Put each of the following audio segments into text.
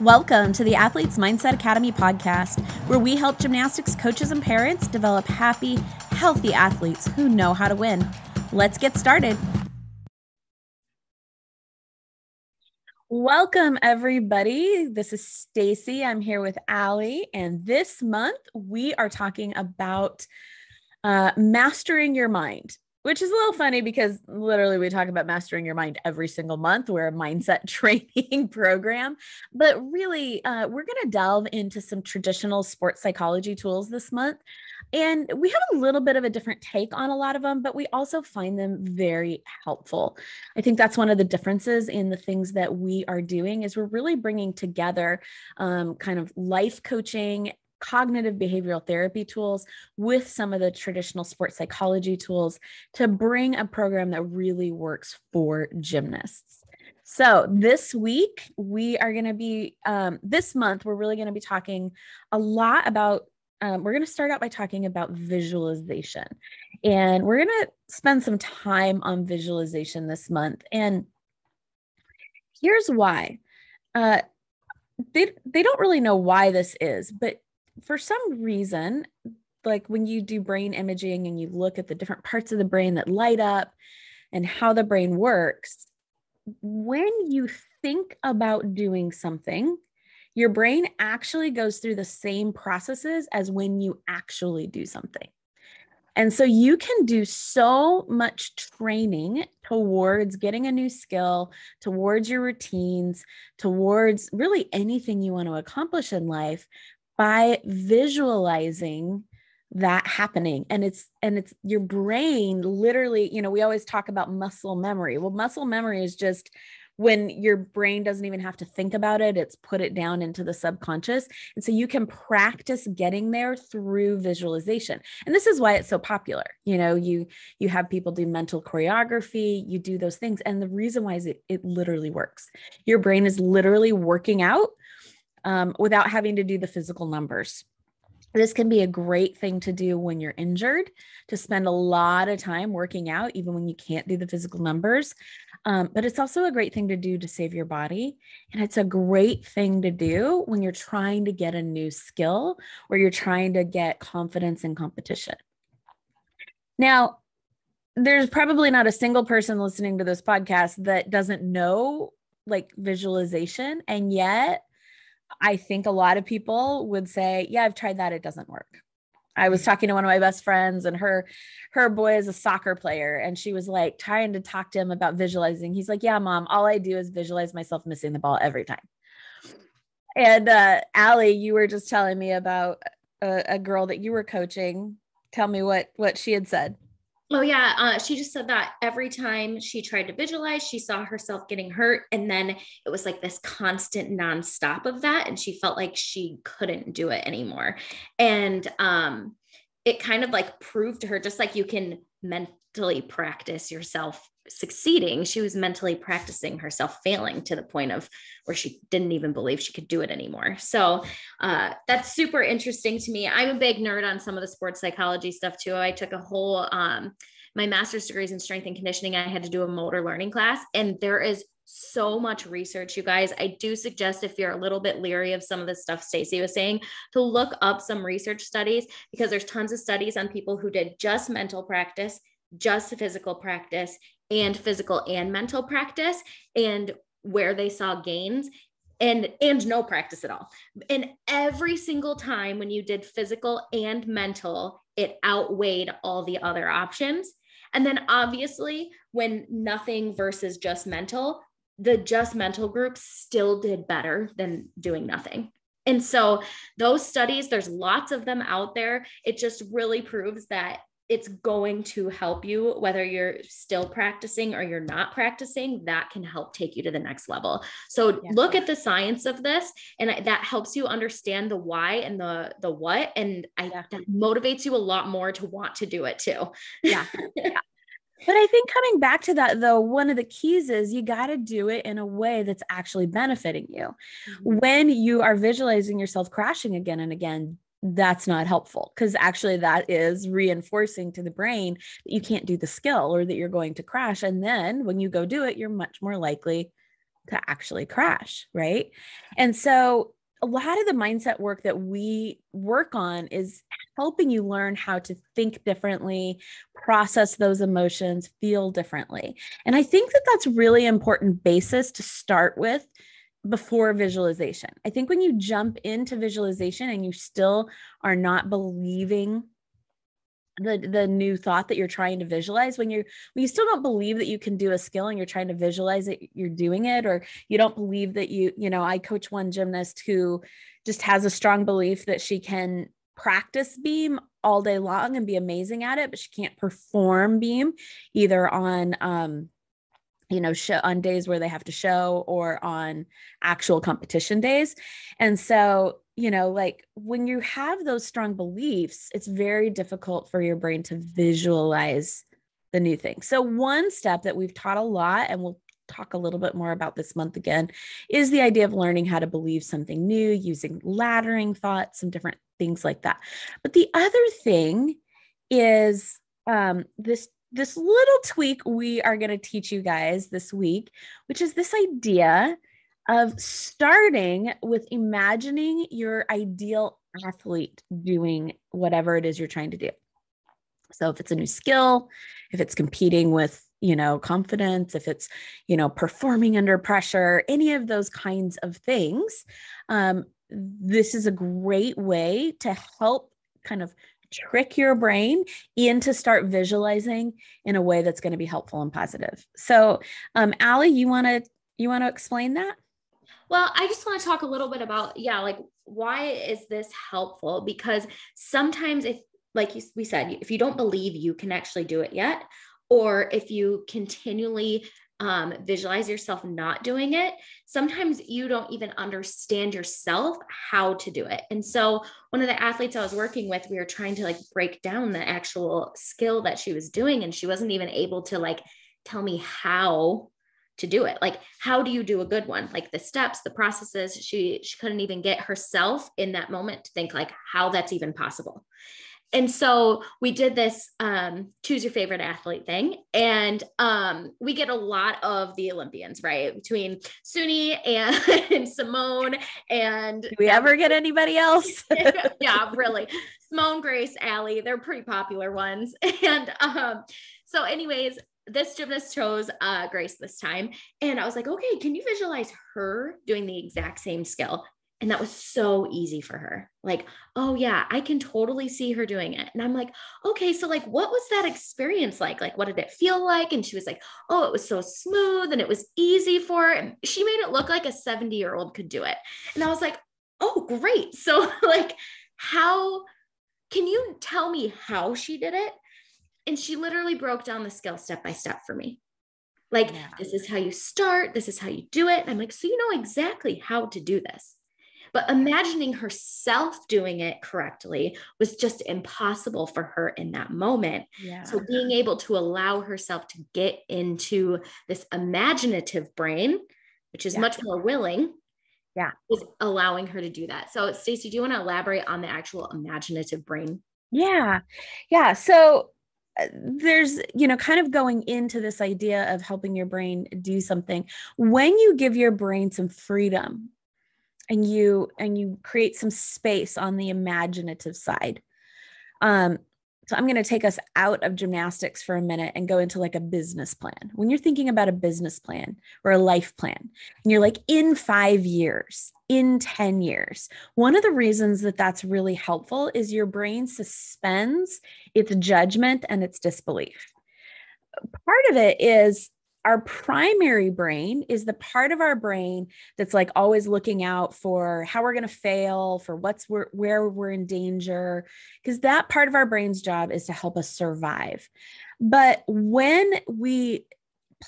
Welcome to the Athletes Mindset Academy podcast, where we help gymnastics coaches and parents develop happy, healthy athletes who know how to win. Let's get started. Welcome, everybody. This is Stacy. I'm here with Allie, and this month we are talking about uh, mastering your mind which is a little funny because literally we talk about mastering your mind every single month. We're a mindset training program, but really, uh, we're going to delve into some traditional sports psychology tools this month. And we have a little bit of a different take on a lot of them, but we also find them very helpful. I think that's one of the differences in the things that we are doing is we're really bringing together um, kind of life coaching cognitive behavioral therapy tools with some of the traditional sports psychology tools to bring a program that really works for gymnasts. So, this week, we are going to be, um, this month, we're really going to be talking a lot about. Um, we're going to start out by talking about visualization. And we're going to spend some time on visualization this month. And here's why. Uh, they, they don't really know why this is, but for some reason, like when you do brain imaging and you look at the different parts of the brain that light up and how the brain works, when you think about doing something, your brain actually goes through the same processes as when you actually do something. And so you can do so much training towards getting a new skill, towards your routines, towards really anything you want to accomplish in life by visualizing that happening. And it's and it's your brain literally you know we always talk about muscle memory. Well muscle memory is just when your brain doesn't even have to think about it it's put it down into the subconscious. And so you can practice getting there through visualization. And this is why it's so popular. You know you you have people do mental choreography you do those things. And the reason why is it it literally works. Your brain is literally working out um, without having to do the physical numbers. This can be a great thing to do when you're injured, to spend a lot of time working out, even when you can't do the physical numbers. Um, but it's also a great thing to do to save your body. And it's a great thing to do when you're trying to get a new skill or you're trying to get confidence in competition. Now, there's probably not a single person listening to this podcast that doesn't know like visualization. And yet, I think a lot of people would say, yeah, I've tried that. It doesn't work. I was talking to one of my best friends and her her boy is a soccer player and she was like trying to talk to him about visualizing. He's like, "Yeah, mom, all I do is visualize myself missing the ball every time." And uh Allie, you were just telling me about a, a girl that you were coaching. Tell me what what she had said. Oh yeah, uh, she just said that every time she tried to visualize, she saw herself getting hurt, and then it was like this constant nonstop of that, and she felt like she couldn't do it anymore. And um, it kind of like proved to her, just like you can mentally practice yourself succeeding, she was mentally practicing herself failing to the point of where she didn't even believe she could do it anymore. So uh, that's super interesting to me. I'm a big nerd on some of the sports psychology stuff too. I took a whole um, my master's degrees in strength and conditioning. I had to do a motor learning class, and there is so much research, you guys. I do suggest if you're a little bit leery of some of the stuff Stacy was saying, to look up some research studies because there's tons of studies on people who did just mental practice, just physical practice, and physical and mental practice and where they saw gains and and no practice at all. And every single time when you did physical and mental it outweighed all the other options. And then obviously when nothing versus just mental the just mental group still did better than doing nothing. And so those studies there's lots of them out there. It just really proves that it's going to help you whether you're still practicing or you're not practicing that can help take you to the next level so yeah. look at the science of this and that helps you understand the why and the the what and i yeah. that motivates you a lot more to want to do it too yeah, yeah. But I think coming back to that though, one of the keys is you got to do it in a way that's actually benefiting you. Mm-hmm. When you are visualizing yourself crashing again and again, that's not helpful because actually that is reinforcing to the brain that you can't do the skill or that you're going to crash and then when you go do it you're much more likely to actually crash, right? And so a lot of the mindset work that we work on is helping you learn how to think differently, process those emotions, feel differently. And I think that that's really important basis to start with before visualization. I think when you jump into visualization and you still are not believing the the new thought that you're trying to visualize when you when you still don't believe that you can do a skill and you're trying to visualize that you're doing it or you don't believe that you you know I coach one gymnast who just has a strong belief that she can practice beam all day long and be amazing at it but she can't perform beam either on um you know show on days where they have to show or on actual competition days. And so you know like when you have those strong beliefs it's very difficult for your brain to visualize the new thing. So one step that we've taught a lot and we'll talk a little bit more about this month again is the idea of learning how to believe something new using laddering thoughts and different things like that. But the other thing is um, this this little tweak we are going to teach you guys this week, which is this idea of starting with imagining your ideal athlete doing whatever it is you're trying to do. So if it's a new skill, if it's competing with, you know, confidence, if it's, you know, performing under pressure, any of those kinds of things, um, this is a great way to help kind of trick your brain into start visualizing in a way that's going to be helpful and positive. So, um, Allie, you want to you want to explain that? Well, I just want to talk a little bit about yeah, like why is this helpful? Because sometimes if like we said, if you don't believe you can actually do it yet, or if you continually um, visualize yourself not doing it, sometimes you don't even understand yourself how to do it. And so, one of the athletes I was working with, we were trying to like break down the actual skill that she was doing, and she wasn't even able to like tell me how to do it. Like how do you do a good one? Like the steps the processes she she couldn't even get herself in that moment to think like how that's even possible and so we did this um, choose your favorite athlete thing. And um, we get a lot of the olympians right? Between suni and, and simone and do we ever get anybody else? Yeah really. Simone grace Allie, they're pretty popular ones. And um, so anyways this gymnast chose uh, Grace this time. And I was like, okay, can you visualize her doing the exact same skill? And that was so easy for her. Like, oh, yeah, I can totally see her doing it. And I'm like, okay, so like, what was that experience like? Like, what did it feel like? And she was like, oh, it was so smooth and it was easy for her. And she made it look like a 70 year old could do it. And I was like, oh, great. So, like, how can you tell me how she did it? And she literally broke down the skill step by step for me. Like, yeah. this is how you start, this is how you do it. And I'm like, so you know exactly how to do this. But imagining herself doing it correctly was just impossible for her in that moment. Yeah. So being able to allow herself to get into this imaginative brain, which is yeah. much more willing, yeah, is allowing her to do that. So Stacy, do you want to elaborate on the actual imaginative brain? Yeah. Yeah. So uh, there's you know kind of going into this idea of helping your brain do something when you give your brain some freedom and you and you create some space on the imaginative side. Um so i'm going to take us out of gymnastics for a minute and go into like a business plan. When you're thinking about a business plan or a life plan and you're like in 5 years in 10 years one of the reasons that that's really helpful is your brain suspends its judgment and its disbelief. Part of it is our primary brain is the part of our brain that's like always looking out for how we're going to fail for what's where, where we're in danger because that part of our brain's job is to help us survive. But when we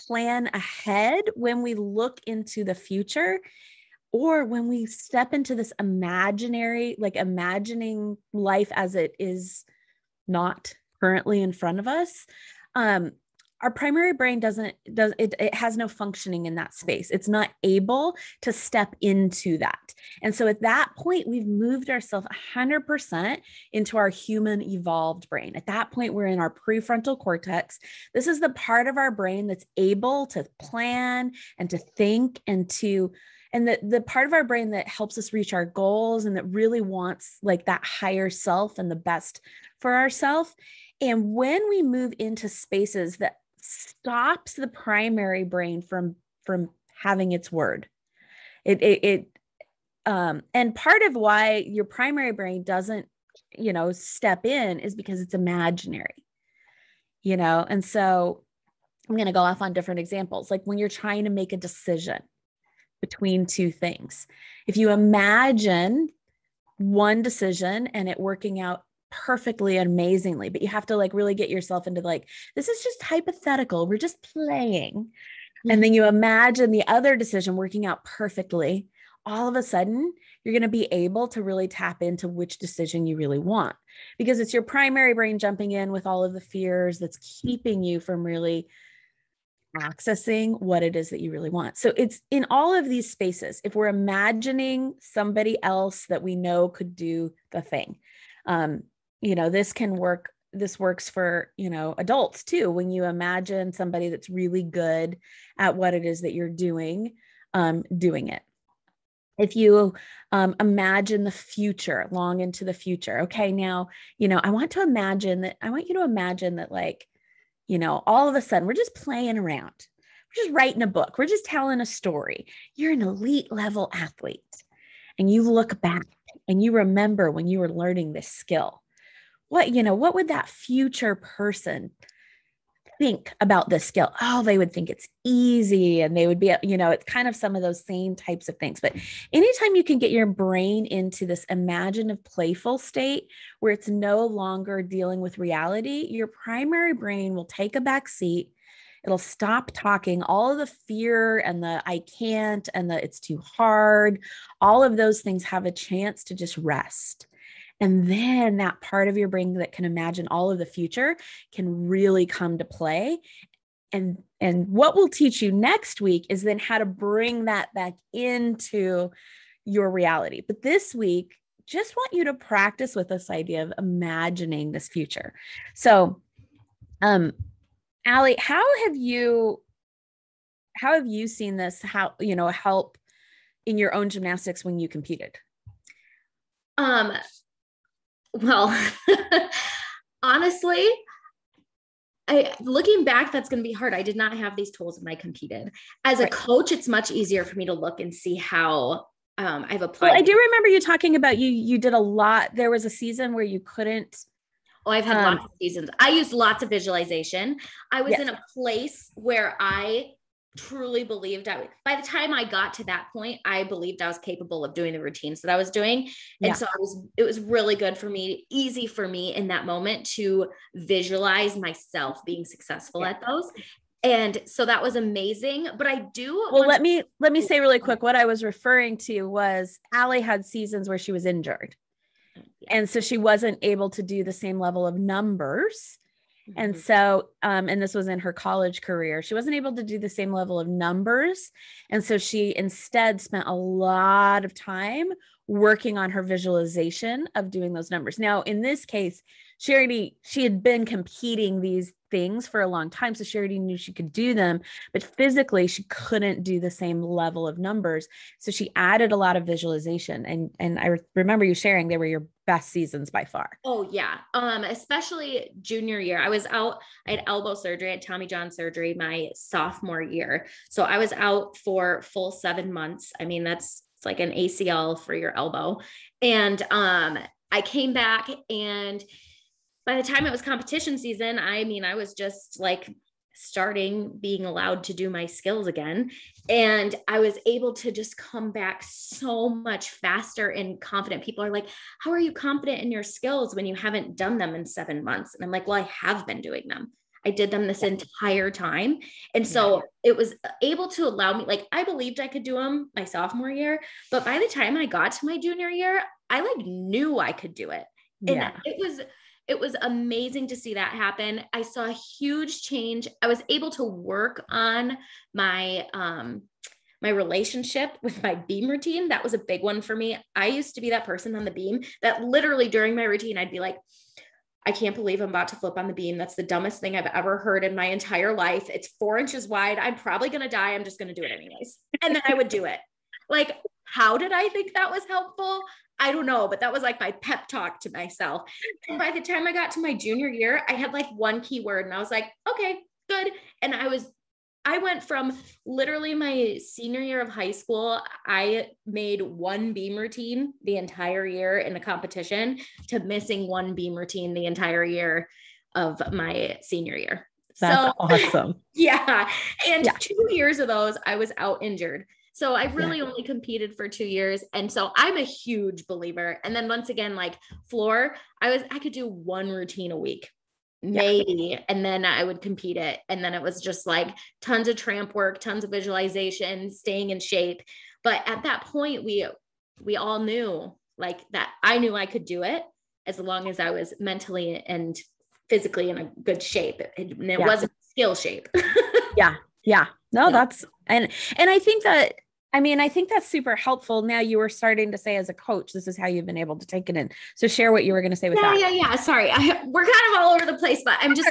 plan ahead when we look into the future or when we step into this imaginary like imagining life as it is not currently in front of us um our primary brain doesn't does it, it has no functioning in that space. It's not able to step into that. And so at that point we've moved ourselves 100% into our human evolved brain. At that point we're in our prefrontal cortex. This is the part of our brain that's able to plan and to think and to and the, the part of our brain that helps us reach our goals and that really wants like that higher self and the best for ourselves and when we move into spaces that stops the primary brain from from having its word. It it, it um and part of why your primary brain doesn't you know step in is because it's imaginary you know? And so i'm going to go off on different examples. Like when you're trying to make a decision between two things if you imagine one decision and it working out perfectly amazingly but you have to like really get yourself into like this is just hypothetical we're just playing mm-hmm. and then you imagine the other decision working out perfectly all of a sudden you're going to be able to really tap into which decision you really want because it's your primary brain jumping in with all of the fears that's keeping you from really accessing what it is that you really want. So it's in all of these spaces. If we're imagining somebody else that we know could do the thing, um, you know this can work this works for you know adults too. When you imagine somebody that's really good at what it is that you're doing um, doing it. If you um, imagine the future long into the future. Okay now you know i want to imagine that i want you to imagine that like you know all of a sudden we're just playing around. We're just writing a book. We're just telling a story. You're an elite level athlete. And you look back and you remember when you were learning this skill what you know what would that future person think about this skill? Oh they would think it's easy and they would be you know it's kind of some of those same types of things. But anytime you can get your brain into this imaginative playful state where it's no longer dealing with reality your primary brain will take a back seat. It'll stop talking. All of the fear and the i can't and the it's too hard all of those things have a chance to just rest and then that part of your brain that can imagine all of the future can really come to play. And, and what we'll teach you next week is then how to bring that back into your reality. But this week, just want you to practice with this idea of imagining this future. So, um, Allie, how have you how have you seen this how you know help in your own gymnastics when you competed? Um, well, honestly, I, looking back, that's going to be hard. I did not have these tools when I competed. As a coach, it's much easier for me to look and see how um, I've applied. Well, I do remember you talking about you. You did a lot. There was a season where you couldn't. Oh, I've had um, lots of seasons. I used lots of visualization. I was yes. in a place where I truly believed I would, by the time I got to that point, I believed I was capable of doing the routines that I was doing. And yeah. so I was, it was really good for me, easy for me in that moment to visualize myself being successful yeah. at those. And so that was amazing. But I do well, let me let me say really oh, quick what I was referring to was Allie had seasons where she was injured. Yeah. And so she wasn't able to do the same level of numbers and mm-hmm. so, um, and this was in her college career, she wasn't able to do the same level of numbers. And so she instead spent a lot of time working on her visualization of doing those numbers. Now, in this case, she already she had been competing these things for a long time so she already knew she could do them but physically she couldn't do the same level of numbers so she added a lot of visualization and and i remember you sharing they were your best seasons by far. Oh yeah. Um especially junior year. I was out i had elbow surgery had tommy john surgery my sophomore year. So i was out for full seven months. I mean that's like an acl for your elbow. And um i came back and by the time it was competition season, I mean, I was just like starting being allowed to do my skills again. And I was able to just come back so much faster and confident. People are like, How are you confident in your skills when you haven't done them in seven months? And I'm like, Well, I have been doing them. I did them this entire time. And so it was able to allow me, like, I believed I could do them my sophomore year. But by the time I got to my junior year, I like knew I could do it. And yeah. it was, it was amazing to see that happen. I saw a huge change. I was able to work on my um my relationship with my beam routine. That was a big one for me. I used to be that person on the beam that literally during my routine I'd be like I can't believe I'm about to flip on the beam. That's the dumbest thing I've ever heard in my entire life. It's four inches wide. I'm probably going to die. I'm just going to do it anyways. And then I would do it. Like, how did I think that was helpful? I don't know, but that was like my pep talk to myself. And by the time I got to my junior year, I had like one keyword and I was like, okay, good. And I was I went from literally my senior year of high school, I made one beam routine the entire year in a competition to missing one beam routine the entire year of my senior year. That's so, awesome. Yeah. And yeah. two years of those, I was out injured. So I really yeah. only competed for two years. And so I'm a huge believer. And then once again, like floor, I was, I could do one routine a week maybe yeah. and then i would compete it and then it was just like tons of tramp work tons of visualization staying in shape but at that point we we all knew like that i knew i could do it as long as i was mentally and physically in a good shape it, it yeah. wasn't skill shape yeah yeah no yeah. that's and and i think that I mean, I think that's super helpful. Now you were starting to say as a coach, this is how you've been able to take it in. So share what you were going to say with yeah, that. Yeah, yeah, Sorry, I, we're kind of all over the place, but I'm just.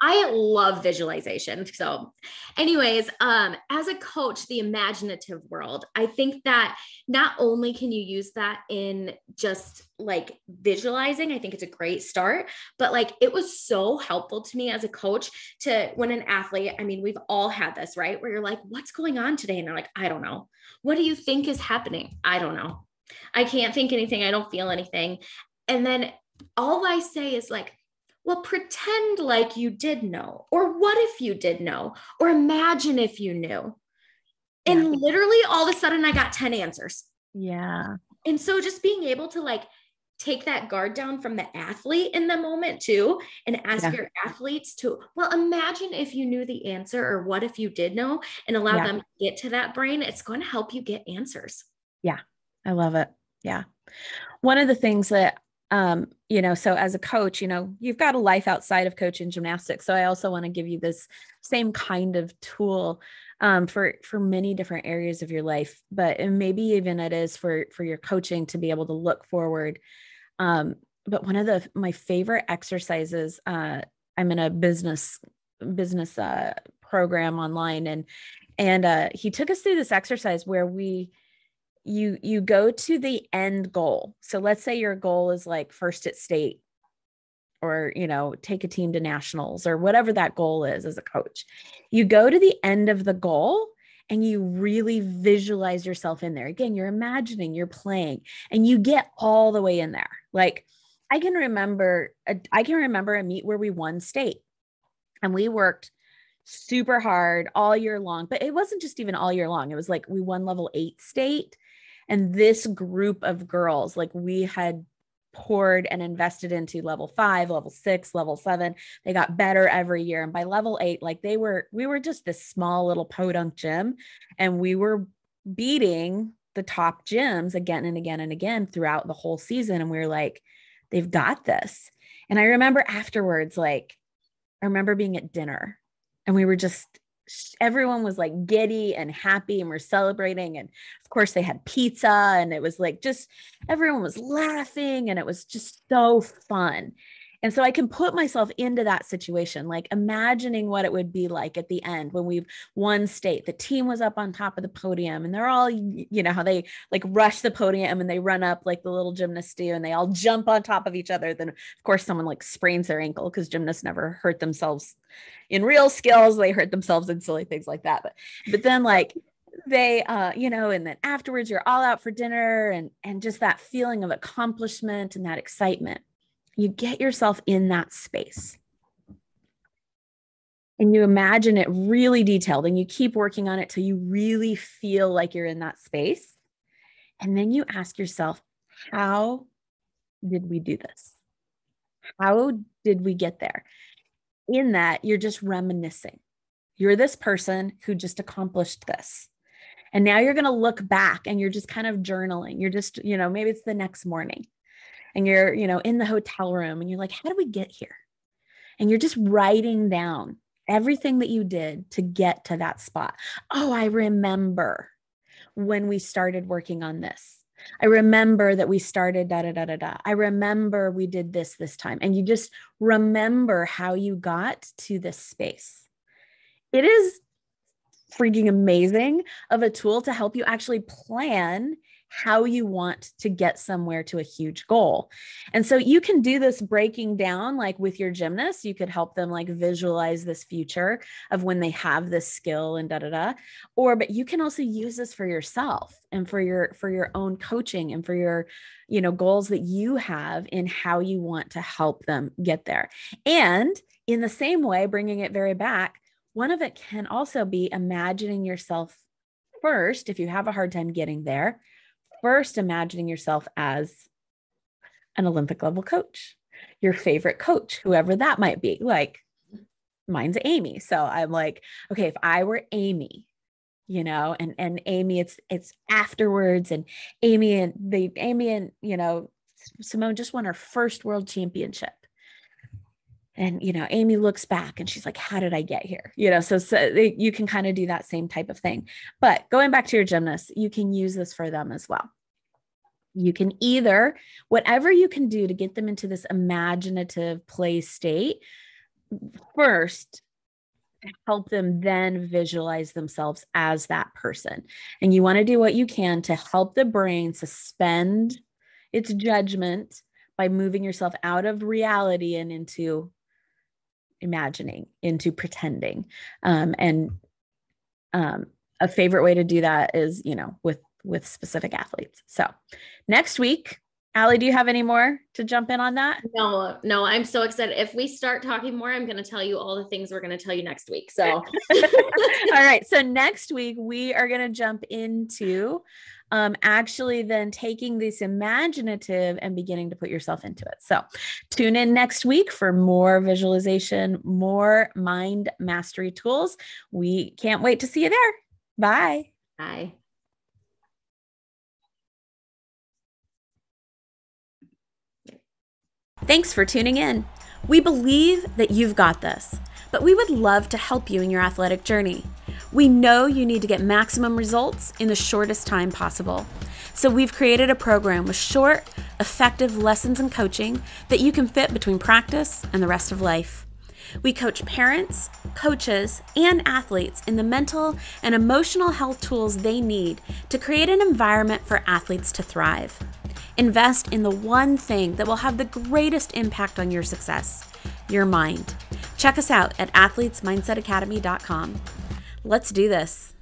I love visualization. So, anyways, um, as a coach, the imaginative world, I think that not only can you use that in just like visualizing, I think it's a great start, but like it was so helpful to me as a coach to when an athlete, I mean, we've all had this, right? Where you're like, what's going on today? And they're like, I don't know. What do you think is happening? I don't know. I can't think anything. I don't feel anything. And then all I say is like, well, pretend like you did know. Or what if you did know? Or imagine if you knew. And yeah. literally all of a sudden I got 10 answers. Yeah. And so just being able to like take that guard down from the athlete in the moment too and ask yeah. your athletes to well imagine if you knew the answer or what if you did know and allow yeah. them to get to that brain it's going to help you get answers yeah i love it yeah one of the things that um, you know, so as a coach, you know, you've got a life outside of coaching gymnastics. So I also want to give you this same kind of tool um, for for many different areas of your life, but maybe even it is for for your coaching to be able to look forward. Um, but one of the my favorite exercises, uh, I'm in a business business uh, program online, and and uh, he took us through this exercise where we you you go to the end goal. So let's say your goal is like first at state or you know take a team to nationals or whatever that goal is as a coach. You go to the end of the goal and you really visualize yourself in there. Again you're imagining you're playing and you get all the way in there. Like i can remember a, I can remember a meet where we won state and we worked super hard all year long but it wasn't just even all year long. It was like we won level 8 state and this group of girls, like we had poured and invested into level five, level six, level seven. They got better every year. And by level eight, like they were, we were just this small little podunk gym and we were beating the top gyms again and again and again throughout the whole season. And we were like, they've got this. And I remember afterwards, like, I remember being at dinner and we were just everyone was like giddy and happy and we're celebrating and of course they had pizza and it was like just everyone was laughing and it was just so fun and so I can put myself into that situation, like imagining what it would be like at the end when we've won state. The team was up on top of the podium and they're all, you know, how they like rush the podium and they run up like the little gymnasts do and they all jump on top of each other. Then, of course, someone like sprains their ankle because gymnasts never hurt themselves in real skills. They hurt themselves in silly things like that. But, but then, like, they uh you know and then afterwards you're all out for dinner and and just that feeling of accomplishment and that excitement you get yourself in that space and you imagine it really detailed and you keep working on it till you really feel like you're in that space. And then you ask yourself, how did we do this? How did we get there? In that, you're just reminiscing. You're this person who just accomplished this. And now you're going to look back and you're just kind of journaling. You're just, you know, maybe it's the next morning and you're, you know, in the hotel room and you're like, how do we get here? And you're just writing down everything that you did to get to that spot. Oh, I remember when we started working on this. I remember that we started da da da da da. I remember we did this this time. And you just remember how you got to this space. It is freaking amazing of a tool to help you actually plan how you want to get somewhere to a huge goal. And so you can do this breaking down like with your gymnast, you could help them like visualize this future of when they have this skill and da da da. Or but you can also use this for yourself and for your for your own coaching and for your you know goals that you have in how you want to help them get there. And in the same way bringing it very back, one of it can also be imagining yourself first if you have a hard time getting there first imagining yourself as an Olympic level coach, your favorite coach, whoever that might be. Like mine's Aimee. So I'm like, okay, if I were Aimee, you know, and and Aimee, it's it's afterwards, and Aimee and the Aimee and you know, Simone just won her first world championship and you know Aimee looks back and she's like how did i get here? You know so, so you can kind of do that same type of thing. But going back to your gymnast you can use this for them as well. You can either whatever you can do to get them into this imaginative play state first help them then visualize themselves as that person. And you want to do what you can to help the brain suspend its judgment by moving yourself out of reality and into imagining, into pretending. Um, and um, a favorite way to do that is, you know, with with specific athletes. So next week, Allie, do you have any more to jump in on that? No, no, I'm so excited. If we start talking more, I'm going to tell you all the things we're going to tell you next week. So, all right. So, next week, we are going to jump into um, actually then taking this imaginative and beginning to put yourself into it. So tune in next week for more visualization, more mind mastery tools. We can't wait to see you there. Bye. Bye. Thanks for tuning in. We believe that you've got this, but we would love to help you in your athletic journey. We know you need to get maximum results in the shortest time possible. So we've created a program with short, effective lessons and coaching that you can fit between practice and the rest of life. We coach parents, coaches, and athletes in the mental and emotional health tools they need to create an environment for athletes to thrive. Invest in the one thing that will have the greatest impact on your success your mind. Check us out at athletesmindsetacademy.com. Let's do this.